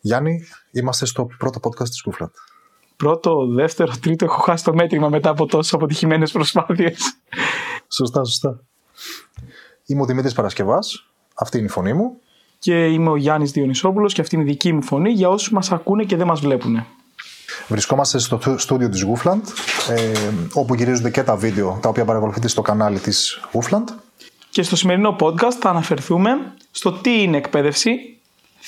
Γιάννη, είμαστε στο πρώτο podcast της Goofland. Πρώτο, δεύτερο, τρίτο, έχω χάσει το μέτρημα μετά από τόσες αποτυχημένες προσπάθειες. Σωστά, σωστά. Είμαι ο Δημήτρης Παρασκευάς, αυτή είναι η φωνή μου. Και είμαι ο Γιάννης Διονυσόπουλος και αυτή είναι η δική μου φωνή για όσους μας ακούνε και δεν μας βλέπουν. Βρισκόμαστε στο στούντιο της Goofland, ε, όπου γυρίζονται και τα βίντεο τα οποία παρακολουθείτε στο κανάλι της Goofland. Και στο σημερινό podcast θα αναφερθούμε στο τι είναι εκπαίδευση,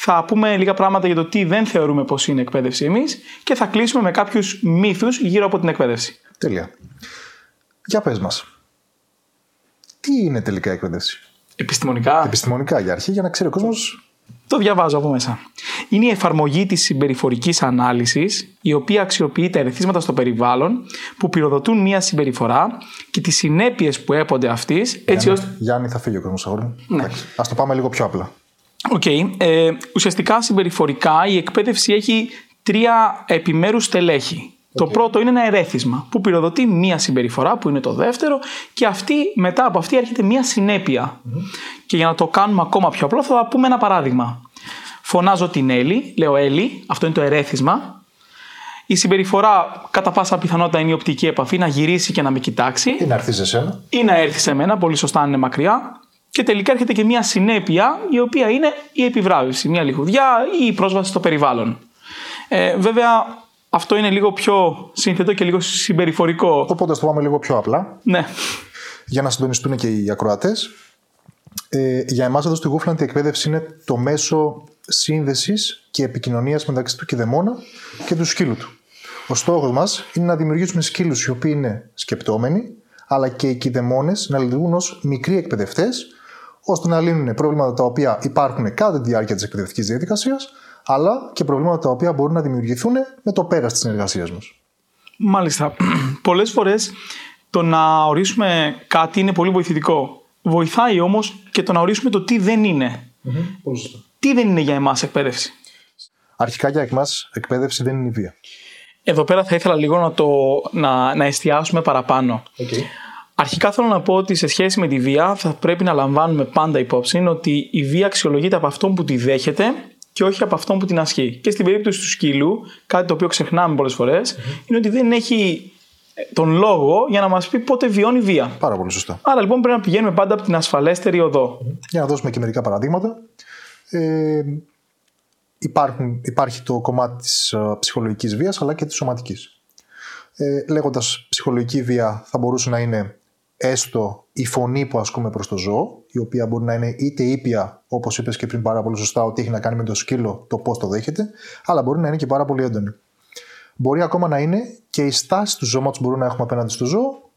θα πούμε λίγα πράγματα για το τι δεν θεωρούμε πως είναι εκπαίδευση εμείς και θα κλείσουμε με κάποιους μύθους γύρω από την εκπαίδευση. Τέλεια. Για πες μας. Τι είναι τελικά εκπαίδευση; Επιστημονικά. Επιστημονικά για αρχή, για να ξέρει ο κόσμος Το διαβάζω από μέσα. Είναι η εφαρμογή της συμπεριφορικής ανάλυσης, η οποία αξιοποιεί τα ερεθίσματα στο περιβάλλον που πυροδοτούν μια συμπεριφορά και τις συνέπειες που έπονται αυτής, έτσι Γιάννη, ώστε... Γιάννη, θα φύγει ο κόσμος αγόρι. Ναι. Εντάξει. Ας το πάμε λίγο πιο απλά. Οκ. Ε, ουσιαστικά συμπεριφορικά η εκπαίδευση έχει τρία επιμέρους στελέχη. Το πρώτο είναι ένα ερέθισμα που πυροδοτεί μία συμπεριφορά που είναι το δεύτερο και αυτή, μετά από αυτή έρχεται μία συνέπεια. Και για να το κάνουμε ακόμα πιο απλό θα πούμε ένα παράδειγμα. Φωνάζω την Έλλη, λέω Έλλη, αυτό είναι το ερέθισμα. Η συμπεριφορά κατά πάσα πιθανότητα είναι η οπτική επαφή, να γυρίσει και να με κοιτάξει Τι να έρθεις σε σένα. ή να έρθει σε μένα, πολύ σωστά αν είναι μακριά. Και τελικά έρχεται και μια συνέπεια η οποία είναι η επιβράβευση, μια λιχουδιά ή η πρόσβαση στο περιβάλλον. Ε, βέβαια αυτό είναι λίγο πιο σύνθετο και λίγο συμπεριφορικό. Οπότε ας το πάμε λίγο πιο απλά. Ναι, για να συντονιστούν και οι ακροατές. Ε, για εμάς εδώ στη Goofland η εκπαίδευση είναι το μέσο σύνδεσης και επικοινωνίας μεταξύ του κηδεμόνα και του σκύλου του. Ο στόχος μας είναι να δημιουργήσουμε σκύλους οι οποίοι είναι σκεπτόμενοι, αλλά και οι κηδεμόνες να λειτουργούν ως μικροί εκπαιδευτές, ώστε να λύνουν προβλήματα τα οποία υπάρχουν κατά τη διάρκεια της εκπαιδευτικής διαδικασίας, αλλά και προβλήματα τα οποία μπορούν να δημιουργηθούν με το πέρας της συνεργασίας μας. μάλιστα. Πολλές φορές το να ορίσουμε κάτι είναι πολύ βοηθητικό. Βοηθάει όμως και το να ορίσουμε το τι δεν είναι. Πολύ σωστά. Τι δεν είναι για εμάς εκπαίδευση; Αρχικά για εμάς, εκπαίδευση δεν είναι η βία. Εδώ πέρα θα ήθελα λίγο να, το, να, να εστιάσουμε παραπάνω. Okay. Αρχικά θέλω να πω ότι σε σχέση με τη βία θα πρέπει να λαμβάνουμε πάντα υπόψη ότι η βία αξιολογείται από αυτόν που τη δέχεται και όχι από αυτόν που την ασχεί. Και στην περίπτωση του σκύλου, κάτι το οποίο ξεχνάμε πολλές φορές, είναι ότι δεν έχει ε, τον λόγο για να μας πει πότε βιώνει βία. Πάρα πολύ σωστά. Άρα λοιπόν πρέπει να πηγαίνουμε πάντα από την ασφαλέστερη οδό. Για να δώσουμε και μερικά παραδείγματα. Ε, υπάρχουν, υπάρχει το κομμάτι της ε, ψυχολογικής βίας αλλά και της σωματικής. Ε, λέγοντας ψυχολογική βία θα μπορούσε να είναι έστω η φωνή που ασκούμε προς το ζώο η οποία μπορεί να είναι είτε ήπια όπως είπες και πριν πάρα πολύ σωστά ότι έχει να κάνει με το σκύλο το πώς το δέχεται αλλά μπορεί να είναι και πάρα πολύ έντονη. Μπορεί ακόμα να είναι και η στάση του ζώματος που μπορούμε να έχουμε απέναντι στο ζώο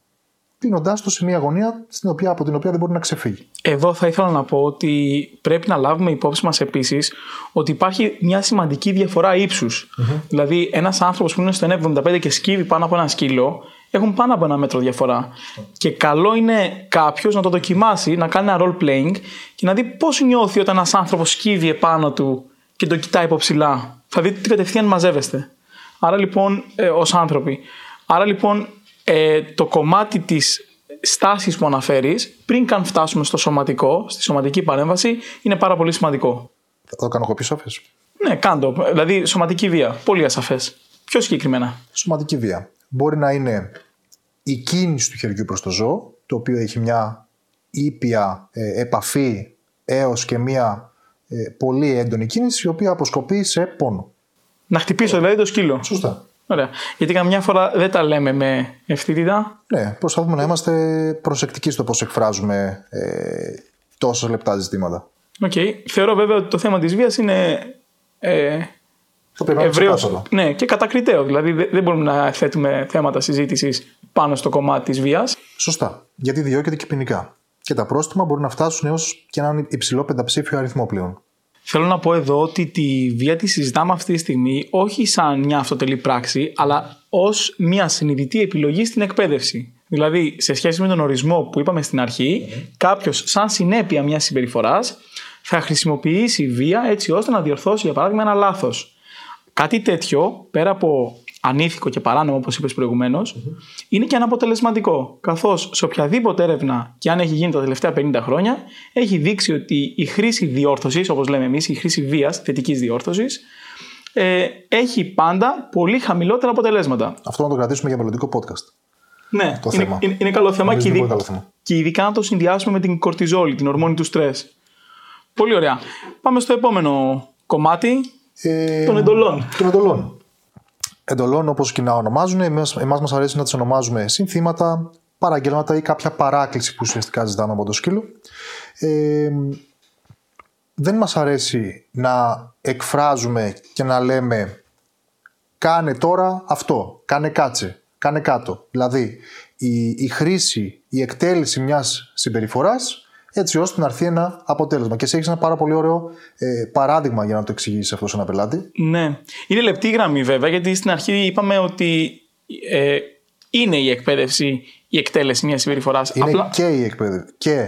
κλείνοντάς το σε μια αγωνία στην οποία, από την οποία δεν μπορεί να ξεφύγει. Εδώ θα ήθελα να πω ότι πρέπει να λάβουμε υπόψη μας επίσης ότι υπάρχει μια σημαντική διαφορά ύψους. Δηλαδή ένας άνθρωπος που είναι στο 1,75 και σκύβει πάνω από ένα σκύλο έχουν πάνω από ένα μέτρο διαφορά. Και καλό είναι κάποιος να το δοκιμάσει, να κάνει ένα role playing και να δει πώς νιώθει όταν ένας άνθρωπος σκύβει επάνω του και το κοιτάει από ψηλά. Θα δείτε ότι κατευθείαν μαζεύεστε. Άρα λοιπόν, ε, ως άνθρωποι. Άρα λοιπόν, ε, το κομμάτι της στάσης που αναφέρεις, πριν καν φτάσουμε στο σωματικό, στη σωματική παρέμβαση, είναι πάρα πολύ σημαντικό. Θα το κάνω εγώ πιο σαφές. Ναι, κάντο. Δηλαδή, σωματική βία. Πολύ ασαφές. Πιο συγκεκριμένα. Σωματική βία. Μπορεί να είναι η κίνηση του χεριού προς το ζώο, το οποίο έχει μια ήπια ε, επαφή έως και μια ε, πολύ έντονη κίνηση, η οποία αποσκοπεί σε πόνο. Να χτυπήσω δηλαδή το σκύλο. Σωστά. Ωραία. Γιατί καμιά φορά δεν τα λέμε με ευθύτητα. Ναι, προσπαθούμε να είμαστε προσεκτικοί στο πώς εκφράζουμε ε, τόσα λεπτά ζητήματα. Οκ. Θεωρώ βέβαια ότι το θέμα της βίας είναι ε, Θα πρέπει να είναι ευρέως, ξεκάθαρο. ναι, και κατακριτέο. Δηλαδή δεν δεν μπορούμε να θέτουμε θέματα συζήτησης πάνω στο κομμάτι της βίας. Σωστά. Γιατί διώκεται και ποινικά. Και τα πρόστιμα μπορούν να φτάσουν έως και έναν υψηλό πενταψήφιο αριθμό πλέον. Θέλω να πω εδώ ότι τη βία τη συζητάμε αυτή τη στιγμή όχι σαν μια αυτοτελή πράξη, αλλά ως μια συνειδητή επιλογή στην εκπαίδευση. Δηλαδή, σε σχέση με τον ορισμό που είπαμε στην αρχή, κάποιος σαν συνέπεια μιας συμπεριφοράς θα χρησιμοποιήσει βία έτσι ώστε να διορθώσει, για παράδειγμα, ένα λάθος. Κάτι τέτοιο, πέρα από ανήθικο και παράνομο, όπως είπες προηγουμένως, είναι και αναποτελεσματικό. Καθώς σε οποιαδήποτε έρευνα, και αν έχει γίνει τα τελευταία 50 χρόνια, έχει δείξει ότι η χρήση διόρθωσης, όπως λέμε εμείς, η χρήση βίας, θετικής διόρθωσης, ε, έχει πάντα πολύ χαμηλότερα αποτελέσματα. Αυτό να το κρατήσουμε για μελλοντικό podcast. Ναι, Το είναι, θέμα. είναι, είναι καλό θέμα Νομίζω και, είναι ειδι- πολύ καλό θέμα. και ειδικά να το συνδυάσουμε με την κορτιζόλη, την ορμόνη του στρες. Πολύ ωραία. Πάμε στο επόμενο κομμάτι Ε, των εντολών. των εντολών. Εντολών, όπως και να ονομάζουν, εμάς, εμάς μας αρέσει να τις ονομάζουμε συνθήματα, παραγγέλματα ή κάποια παράκληση που ουσιαστικά ζητάμε από το σκύλο. Ε, δεν μας αρέσει να εκφράζουμε και να λέμε κάνε τώρα αυτό, κάνε κάτσε, κάνε κάτω. Δηλαδή η, η χρήση, η εκτέλεση μιας συμπεριφοράς έτσι ώστε να έρθει ένα αποτέλεσμα. Και εσύ έχεις ένα πάρα πολύ ωραίο ε, παράδειγμα για να το εξηγήσεις αυτό σε ένα πελάτη. Ναι. Είναι λεπτή γραμμή βέβαια, γιατί στην αρχή είπαμε ότι ε, είναι η εκπαίδευση η εκτέλεση μιας συμπεριφοράς. Είναι και η εκπαίδευση. Και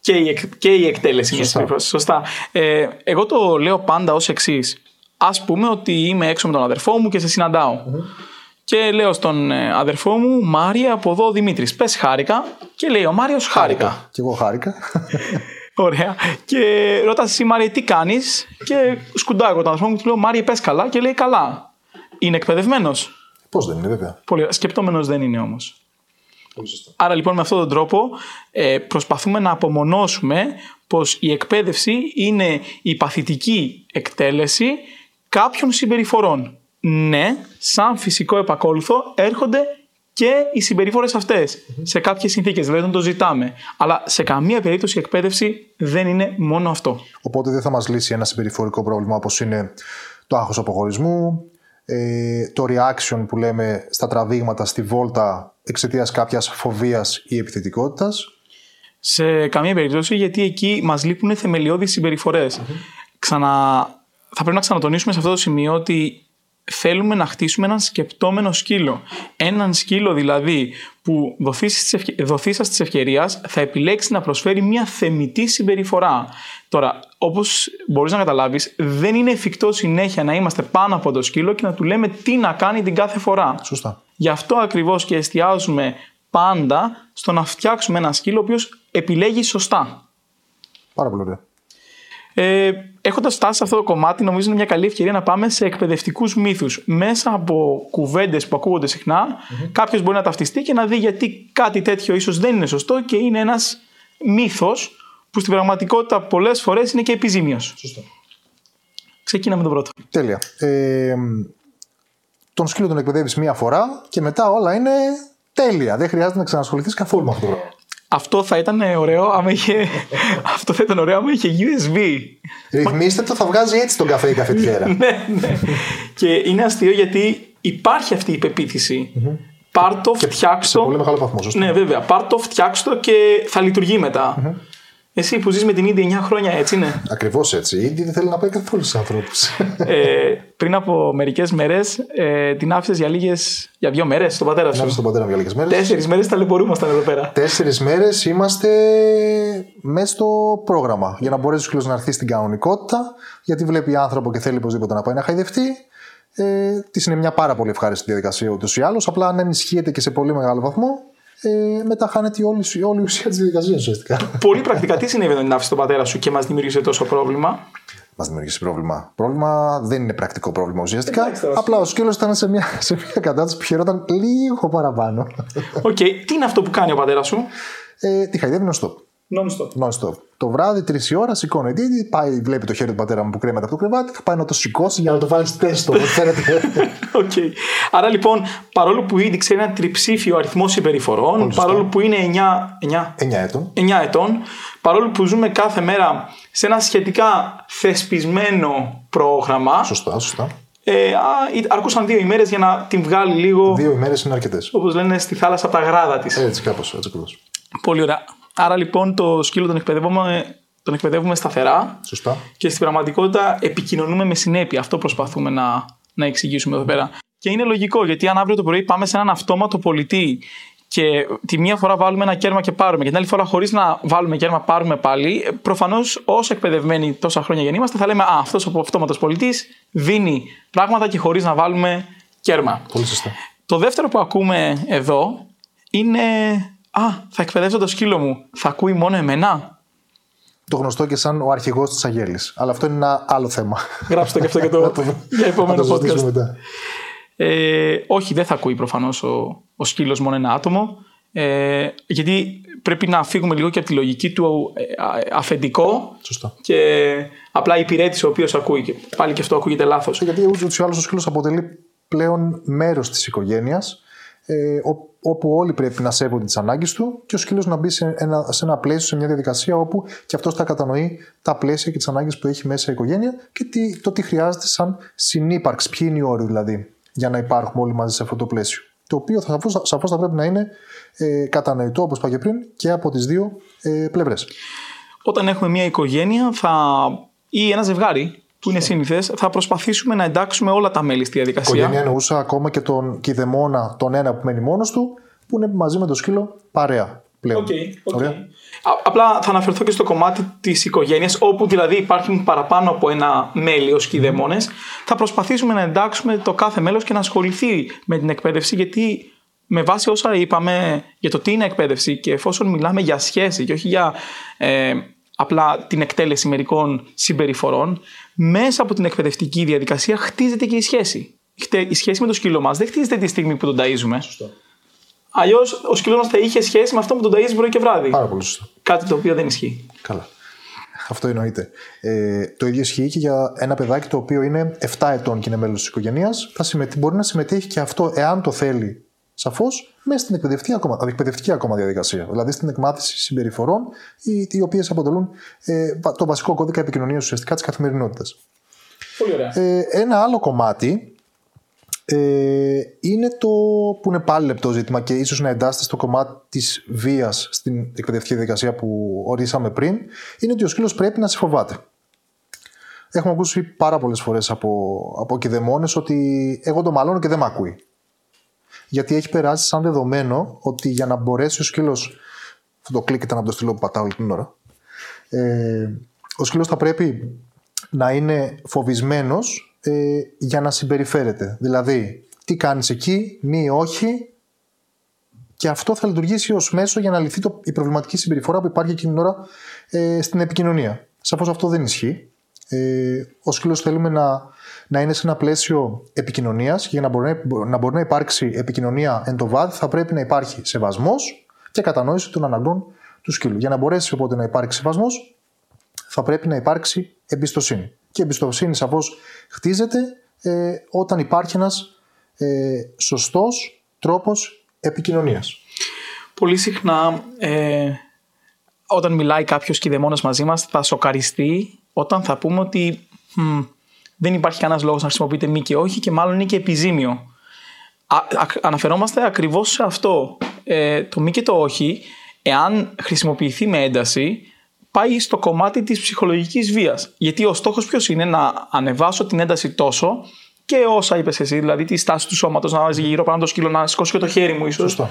και η, εκ- και η εκτέλεση μιας Σωστά. συμπεριφοράς. Σωστά. Ε, εγώ το λέω πάντα ως εξής. Α πούμε ότι είμαι έξω με τον αδερφό μου και σε συνανταω Και λέω στον ε, αδερφό μου, Μάρια, από εδώ Δημήτρης, πες χάρηκα. Και λέει ο Μάριος, χάρηκα. και εγώ χάρηκα. Ωραία. Και ρωτάς εσύ, Μάρια, τι κάνεις; Και σκουντάω εγώ τον αδερφό μου και του λέω, Μάρια, πες καλά. Και λέει καλά. Είναι εκπαιδευμένος. Πώς δεν είναι βέβαια. Πολύ ωραία. Σκεπτόμενος δεν είναι όμως. Πολύ σωστά. Άρα λοιπόν με αυτόν τον τρόπο ε, προσπαθούμε να απομονώσουμε πως η εκπαίδευση είναι η παθητική εκτέλεση κάποιων συμπεριφορών. Ναι, σαν φυσικό επακόλουθο έρχονται και οι συμπεριφορές αυτές σε κάποιες συνθήκες, δηλαδή όταν το ζητάμε. Αλλά σε καμία περίπτωση η εκπαίδευση δεν είναι μόνο αυτό. Οπότε δεν θα μας λύσει ένα συμπεριφορικό πρόβλημα όπως είναι το άγχος αποχωρισμού, ε, το reaction που λέμε στα τραβήγματα στη βόλτα εξαιτίας κάποιας φοβίας ή επιθετικότητας. Σε καμία περίπτωση, γιατί εκεί μας λείπουν θεμελιώδεις συμπεριφορές. Ξανα... Θα πρέπει να ξανατονίσουμε σε αυτό το σημείο ότι θέλουμε να χτίσουμε έναν σκεπτόμενο σκύλο. Έναν σκύλο δηλαδή που δοθήσα της ευκαιρίας θα επιλέξεις να προσφέρει μια θεμητή συμπεριφορά. Τώρα, όπως μπορείς να καταλάβεις, δεν είναι εφικτό συνέχεια να είμαστε πάνω από το σκύλο και να του λέμε τι να κάνει την κάθε φορά. Σωστά. Γι' αυτό ακριβώς και εστιάζουμε πάντα στο να φτιάξουμε ένα σκύλο ο οποίος επιλέγει σωστά. Πάρα πολύ ωραία. Ε, Έχοντας φτάσει σε αυτό το κομμάτι, νομίζω είναι μια καλή ευκαιρία να πάμε σε εκπαιδευτικούς μύθους. Μέσα από κουβέντες που ακούγονται συχνά, κάποιος μπορεί να ταυτιστεί και να δει γιατί κάτι τέτοιο ίσως δεν είναι σωστό και είναι ένας μύθος που στην πραγματικότητα πολλές φορές είναι και επιζήμιος. Σωστά. Ξεκινάμε τον πρώτο. Τέλεια. Ε, τον σκύλο τον εκπαιδεύεις μία φορά και μετά όλα είναι τέλεια. Δεν χρειάζεται να ξανασχοληθείς καθόλου με αυτό το πράγμα. Αυτό θα ήταν ωραίο άμα είχε, αυτό θα ήταν ωραίο άμα είχε USB. Ρυθμίστε το, θα βγάζει έτσι τον καφέ η καφετιέρα. ναι, ναι. Και είναι αστείο γιατί υπάρχει αυτή η πεποίθηση. Πάρ' το, σε φτιάξω. πολύ μεγάλο βαθμό, σωστά. Ναι, βέβαια. Πάρ' το, φτιάξω το και θα λειτουργεί μετά. Εσύ που ζεις με την ίδια 9 χρόνια, έτσι είναι; Ακριβώς έτσι. Ήδη δεν θέλει να πάει καθόλου στους ανθρώπους. ε, πριν από μερικές μέρες ε, την άφησες για λίγες. για δύο μέρες στον πατέρα Να σου. στον πατέρα μου για λίγες μέρες. Τέσσερις μέρες ταλαιπωρούμασταν εδώ πέρα. Τέσσερις μέρες είμαστε μέσα στο πρόγραμμα για να μπορέσει ο σκύλο να έρθει στην κανονικότητα. Γιατί βλέπει άνθρωπο και θέλει οπωσδήποτε να πάει να χαϊδευτεί. Ε, της είναι μια πάρα πολύ ευχάριστη διαδικασία ούτως ή άλλως. Απλά αν ενισχύεται και σε πολύ μεγάλο βαθμό, ε, μετά χάνεται όλη, όλη η ουσία της διαδικασίας ουσιαστικά. Πολύ πρακτικά τι συνέβη όταν την άφησες τον πατέρα σου και μας δημιούργησε τόσο πρόβλημα; Μας δημιουργήσει πρόβλημα. Πρόβλημα δεν είναι πρακτικό πρόβλημα ουσιαστικά. Εντάξει, τώρα. Απλά ο σκύλος ήταν σε μια, σε μια κατάσταση που χαιρόταν λίγο παραπάνω. Οκ, τι είναι αυτό που κάνει ο πατέρας σου; Ε, τη χαϊδεύει non-stop. Non-stop. Non-stop. Το βράδυ, τρεις η ώρα, σηκώνεται. Ήδη πάει, βλέπει το χέρι του πατέρα μου που κρέμεται από το κρεβάτι. Θα πάει να το σηκώσει για να το βάλει τεστό. όπως φαίνεται. Οκ. Άρα λοιπόν, παρόλο που ήδη ξέρει ένα τριψήφιο αριθμό συμπεριφορών, σωστά. παρόλο που είναι 9, 9, 9 έτων. 9 ετών, παρόλο που ζούμε κάθε μέρα σε ένα σχετικά θεσπισμένο πρόγραμμα, Σωστά, σωστά. ε, α, ή- αρκούσαν δύο ημέρες για να την βγάλει λίγο, Δύο ημέρες είναι αρκετές. όπως λένε, στη θάλασσα από τα γράδα της. Έτσι, κάπως έτσι ακριβώ. Πολύ ωραία. Άρα λοιπόν το σκύλο τον εκπαιδεύουμε, τον εκπαιδεύουμε σταθερά Σωστά. και στην πραγματικότητα επικοινωνούμε με συνέπεια. Αυτό προσπαθούμε να, να εξηγήσουμε εδώ πέρα. Και είναι λογικό γιατί αν αύριο το πρωί πάμε σε έναν αυτόματο πολιτή και τη μία φορά βάλουμε ένα κέρμα και πάρουμε και την άλλη φορά χωρίς να βάλουμε κέρμα πάρουμε πάλι, προφανώς όσο εκπαιδευμένοι τόσα χρόνια γεννήμαστε θα λέμε Α, αυτός ο αυτόματος πολιτής δίνει πράγματα και χωρίς να βάλουμε κέρμα. Πολύ σωστά. Το δεύτερο που ακούμε εδώ είναι Α, θα εκπαιδεύσω το σκύλο μου. Θα ακούει μόνο εμένα. το γνωστό και σαν ο αρχηγός της Αγέλης. Αλλά αυτό είναι ένα άλλο θέμα. Γράψτε και αυτό και το, για επόμενο Θα το συζητήσουμε podcast. μετά. Ε, όχι, δεν θα ακούει προφανώς ο, ο σκύλος μόνο ένα άτομο. Ε, γιατί πρέπει να φύγουμε λίγο και από τη λογική του ε, α- αφεντικό Σωστά. και απλά υπηρέτη ο οποίος ακούει. Και πάλι και αυτό ακούγεται λάθος. Γιατί ούτως ή άλλως ο σκύλος αποτελεί πλέον μέρος της οικογένειας, ε, ο- όπου όλοι πρέπει να σέβονται τις ανάγκες του και ο σκύλος να μπει σε ένα, σε ένα πλαίσιο, σε μια διαδικασία όπου και αυτός θα κατανοεί τα πλαίσια και τις ανάγκες που έχει μέσα η οικογένεια και τι, το τι χρειάζεται σαν συνύπαρξη. Ποιοι είναι οι όροι δηλαδή για να υπάρχουμε όλοι μαζί σε αυτό το πλαίσιο. Το οποίο θα, σαφώς θα πρέπει να είναι ε, κατανοητό, όπως είπα και πριν, και από τις δύο ε, πλευρές. Όταν έχουμε μια οικογένεια θα, ή ένα ζευγάρι που είναι σύνηθε, θα προσπαθήσουμε να εντάξουμε όλα τα μέλη στη διαδικασία. Οικογένεια εννοούσα ακόμα και τον κηδεμόνα, τον ένα που μένει μόνος του, που είναι μαζί με το σκύλο παρέα πλέον. OK, OK. Ωραία. Α- Απλά θα αναφερθώ και στο κομμάτι της οικογένειας, όπου δηλαδή υπάρχουν παραπάνω από ένα μέλη ως κηδεμόνες. Θα προσπαθήσουμε να εντάξουμε το κάθε μέλος και να ασχοληθεί με την εκπαίδευση, γιατί με βάση όσα είπαμε για το τι είναι εκπαίδευση και εφόσον μιλάμε για σχέση και όχι για ε, απλά την εκτέλεση μερικών συμπεριφορών, μέσα από την εκπαιδευτική διαδικασία χτίζεται και η σχέση. Χτε- Η σχέση με το σκύλο μας δεν χτίζεται τη στιγμή που τον ταΐζουμε. Αλλιώς ο σκύλος μας θα είχε σχέση με αυτό που τον ταΐζει πρωί και βράδυ. Πάρα πολύ σωστά. Κάτι το οποίο δεν ισχύει. Καλά. Αυτό εννοείται. Ε, το ίδιο ισχύει και για ένα παιδάκι το οποίο είναι 7 ετών και είναι μέλος της οικογένειας. Μπορεί να συμμετέχει και αυτό, εάν το θέλει, σαφώς, μέσα στην εκπαιδευτική ακόμα, εκπαιδευτική ακόμα διαδικασία. Δηλαδή στην εκμάθηση συμπεριφορών, οι, οι οποίες αποτελούν ε, βα- το βασικό κώδικα επικοινωνίας ουσιαστικά της καθημερινότητας. Πολύ ωραία. Ε, ένα άλλο κομμάτι ε, είναι το που είναι πάλι λεπτό ζήτημα και ίσως να εντάσσεται στο κομμάτι της βίας στην εκπαιδευτική διαδικασία που ορίσαμε πριν, είναι ότι ο σκύλος πρέπει να σε φοβάται. Έχουμε ακούσει πάρα πολλές φορές από, από κηδεμόνες ότι εγώ το μαλώνω και δεν με ακούει. Γιατί έχει περάσει σαν δεδομένο ότι για να μπορέσει ο σκύλος, αυτό το κλικ ήταν από το στυλό που πατάω όλη την ώρα, ε, ο σκύλος θα πρέπει να είναι φοβισμένος ε, για να συμπεριφέρεται. Δηλαδή, τι κάνεις εκεί, μη όχι και αυτό θα λειτουργήσει ως μέσο για να λυθεί το, η προβληματική συμπεριφορά που υπάρχει εκείνη την ώρα ε, στην επικοινωνία. Σαφώς αυτό δεν ισχύει. Ε, ο σκύλος θέλουμε να, να είναι σε ένα πλαίσιο επικοινωνίας και για να μπορεί, να μπορεί να υπάρξει επικοινωνία εν το βάθη θα πρέπει να υπάρχει σεβασμός και κατανόηση των αναγκών του σκύλου. Για να μπορέσει οπότε να υπάρξει σεβασμός θα πρέπει να υπάρξει εμπιστοσύνη. Και η εμπιστοσύνη σαφώς χτίζεται ε, όταν υπάρχει ένας ε, σωστός τρόπος επικοινωνίας. Πολύ συχνά ε, όταν μιλάει κάποιος κηδεμόνας μαζί μας θα σοκαριστεί όταν θα πούμε ότι «Μμ, δεν υπάρχει κανένας λόγος να χρησιμοποιείτε μη και όχι και μάλλον είναι και επιζήμιο. Α, α- αναφερόμαστε ακριβώς σε αυτό. Ε, το μη και το όχι, εάν χρησιμοποιηθεί με ένταση, πάει στο κομμάτι της ψυχολογικής βίας. Γιατί ο στόχος ποιος είναι να ανεβάσω την ένταση τόσο και όσα είπες εσύ, δηλαδή τη στάση του σώματος, να βάζει γύρω πάνω το σκύλο, να σηκώσει και το χέρι μου ίσως Σωστό.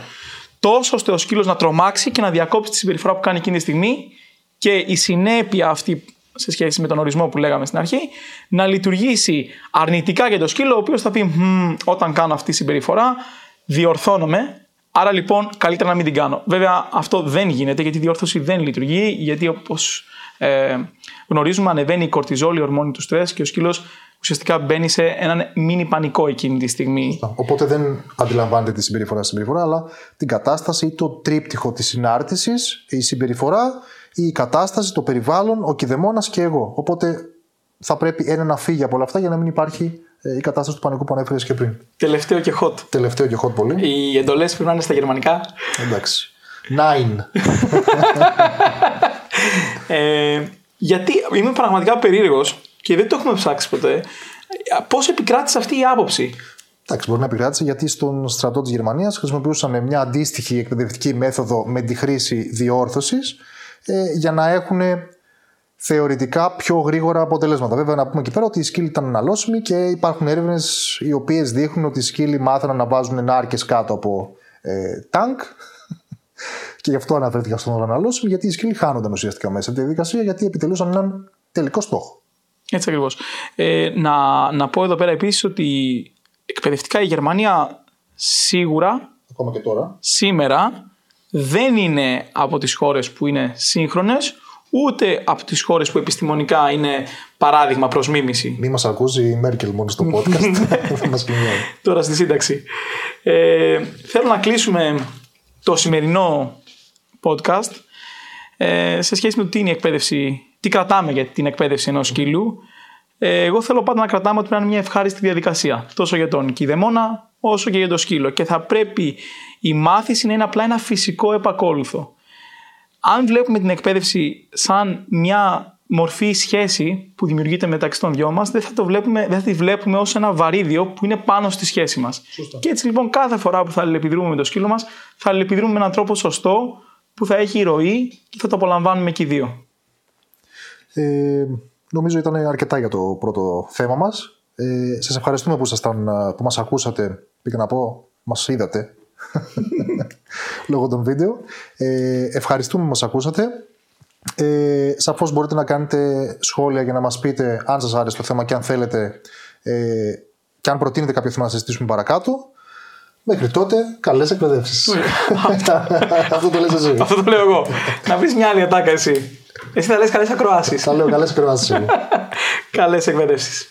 τόσο ώστε ο σκύλος να τρομάξει και να διακόψει τη συμπεριφορά που κάνει εκείνη τη στιγμή και η συνέπεια αυτή σε σχέση με τον ορισμό που λέγαμε στην αρχή να λειτουργήσει αρνητικά για το σκύλο ο οποίος θα πει «Μμμ, όταν κάνω αυτή τη συμπεριφορά διορθώνομαι άρα λοιπόν καλύτερα να μην την κάνω. Βέβαια αυτό δεν γίνεται γιατί η διόρθωση δεν λειτουργεί γιατί όπως ε, γνωρίζουμε ανεβαίνει η κορτιζόλη, η ορμόνη του στρες και ο σκύλος ουσιαστικά μπαίνει σε έναν μίνι πανικό εκείνη τη στιγμή. Οπότε δεν αντιλαμβάνεται τη συμπεριφορά συμπεριφορά, αλλά την κατάσταση ή το τρίπτυχο της συνάρτησης, η συμπεριφορά, ή η κατάσταση, το περιβάλλον, ο κηδεμόνας και εγώ. Οπότε θα πρέπει ένα να φύγει από όλα αυτά για να μην υπάρχει ε, η κατάσταση του πανικού που ανέφερες και πριν. Τελευταίο και hot. Τελευταίο και hot πολύ. Οι εντολές πρέπει να είναι στα γερμανικά. Εντάξει. Nine. Ε, γιατί είμαι πραγματικά περίεργος και δεν το έχουμε ψάξει ποτέ. Πώς επικράτησε αυτή η άποψη; Εντάξει, μπορεί να επικράτησε γιατί στον στρατό της Γερμανίας χρησιμοποιούσαν μια αντίστοιχη εκπαιδευτική μέθοδο με τη χρήση διόρθωσης ε, για να έχουν θεωρητικά πιο γρήγορα αποτελέσματα. Βέβαια, να πούμε εκεί πέρα ότι οι σκύλοι ήταν αναλώσιμοι και υπάρχουν έρευνες οι οποίες δείχνουν ότι οι σκύλοι μάθανε να βάζουν νάρκε κάτω από ε, τάγκ. και γι' αυτό αναφέρθηκα στον αναλώσιμο, γιατί οι σκύλοι χάνονταν ουσιαστικά μέσα από τη διαδικασία γιατί επιτελούσαν έναν τελικό στόχο. Έτσι ακριβώς. Ε, να, να πω εδώ πέρα επίσης ότι εκπαιδευτικά η Γερμανία σίγουρα Ακόμα και τώρα. σήμερα δεν είναι από τις χώρες που είναι σύγχρονες ούτε από τις χώρες που επιστημονικά είναι παράδειγμα προς μίμηση. Μη μας ακούσει η Μέρκελ μόνο στο podcast. Θα μας Τώρα στη σύνταξη. Ε, θέλω να κλείσουμε το σημερινό podcast ε, σε σχέση με το τι είναι η εκπαίδευση, τι κρατάμε για την εκπαίδευση ενός σκύλου. Ε, εγώ θέλω πάντα να κρατάμε ότι πρέπει να είναι μια ευχάριστη διαδικασία. Τόσο για τον κηδεμόνα, όσο και για το σκύλο. Και θα πρέπει η μάθηση να είναι απλά ένα φυσικό επακόλουθο. Αν βλέπουμε την εκπαίδευση σαν μια μορφή σχέση που δημιουργείται μεταξύ των δυο μας, δεν θα, το βλέπουμε, δεν θα τη βλέπουμε ως ένα βαρύδιο που είναι πάνω στη σχέση μας. Και έτσι λοιπόν κάθε φορά που θα αλληλεπιδρούμε με το σκύλο μας, θα αλληλεπιδρούμε με έναν τρόπο σωστό που θα έχει ροή και θα το απολαμβάνουμε και οι δύο. Ε, νομίζω ήταν αρκετά για το πρώτο θέμα μας. Ε, σας ευχαριστούμε που, ήσασταν, που μας ακούσατε, πήγα να πω, μας είδατε λόγω των βίντεο. Ε, ευχαριστούμε που μας ακούσατε. Ε, σαφώς μπορείτε να κάνετε σχόλια για να μας πείτε αν σας άρεσε το θέμα και αν θέλετε ε, και αν προτείνετε κάποιο θέμα να συζητήσουμε παρακάτω. Μέχρι τότε, καλές εκπαιδεύσεις. Αυτό το λες εσύ. Αυτό το λέω εγώ. να βρεις μια άλλη ατάκα εσύ. Εσύ θα λες καλές ακροάσεις. Θα λέω καλές ακροάσεις. καλές εκπαιδεύσει.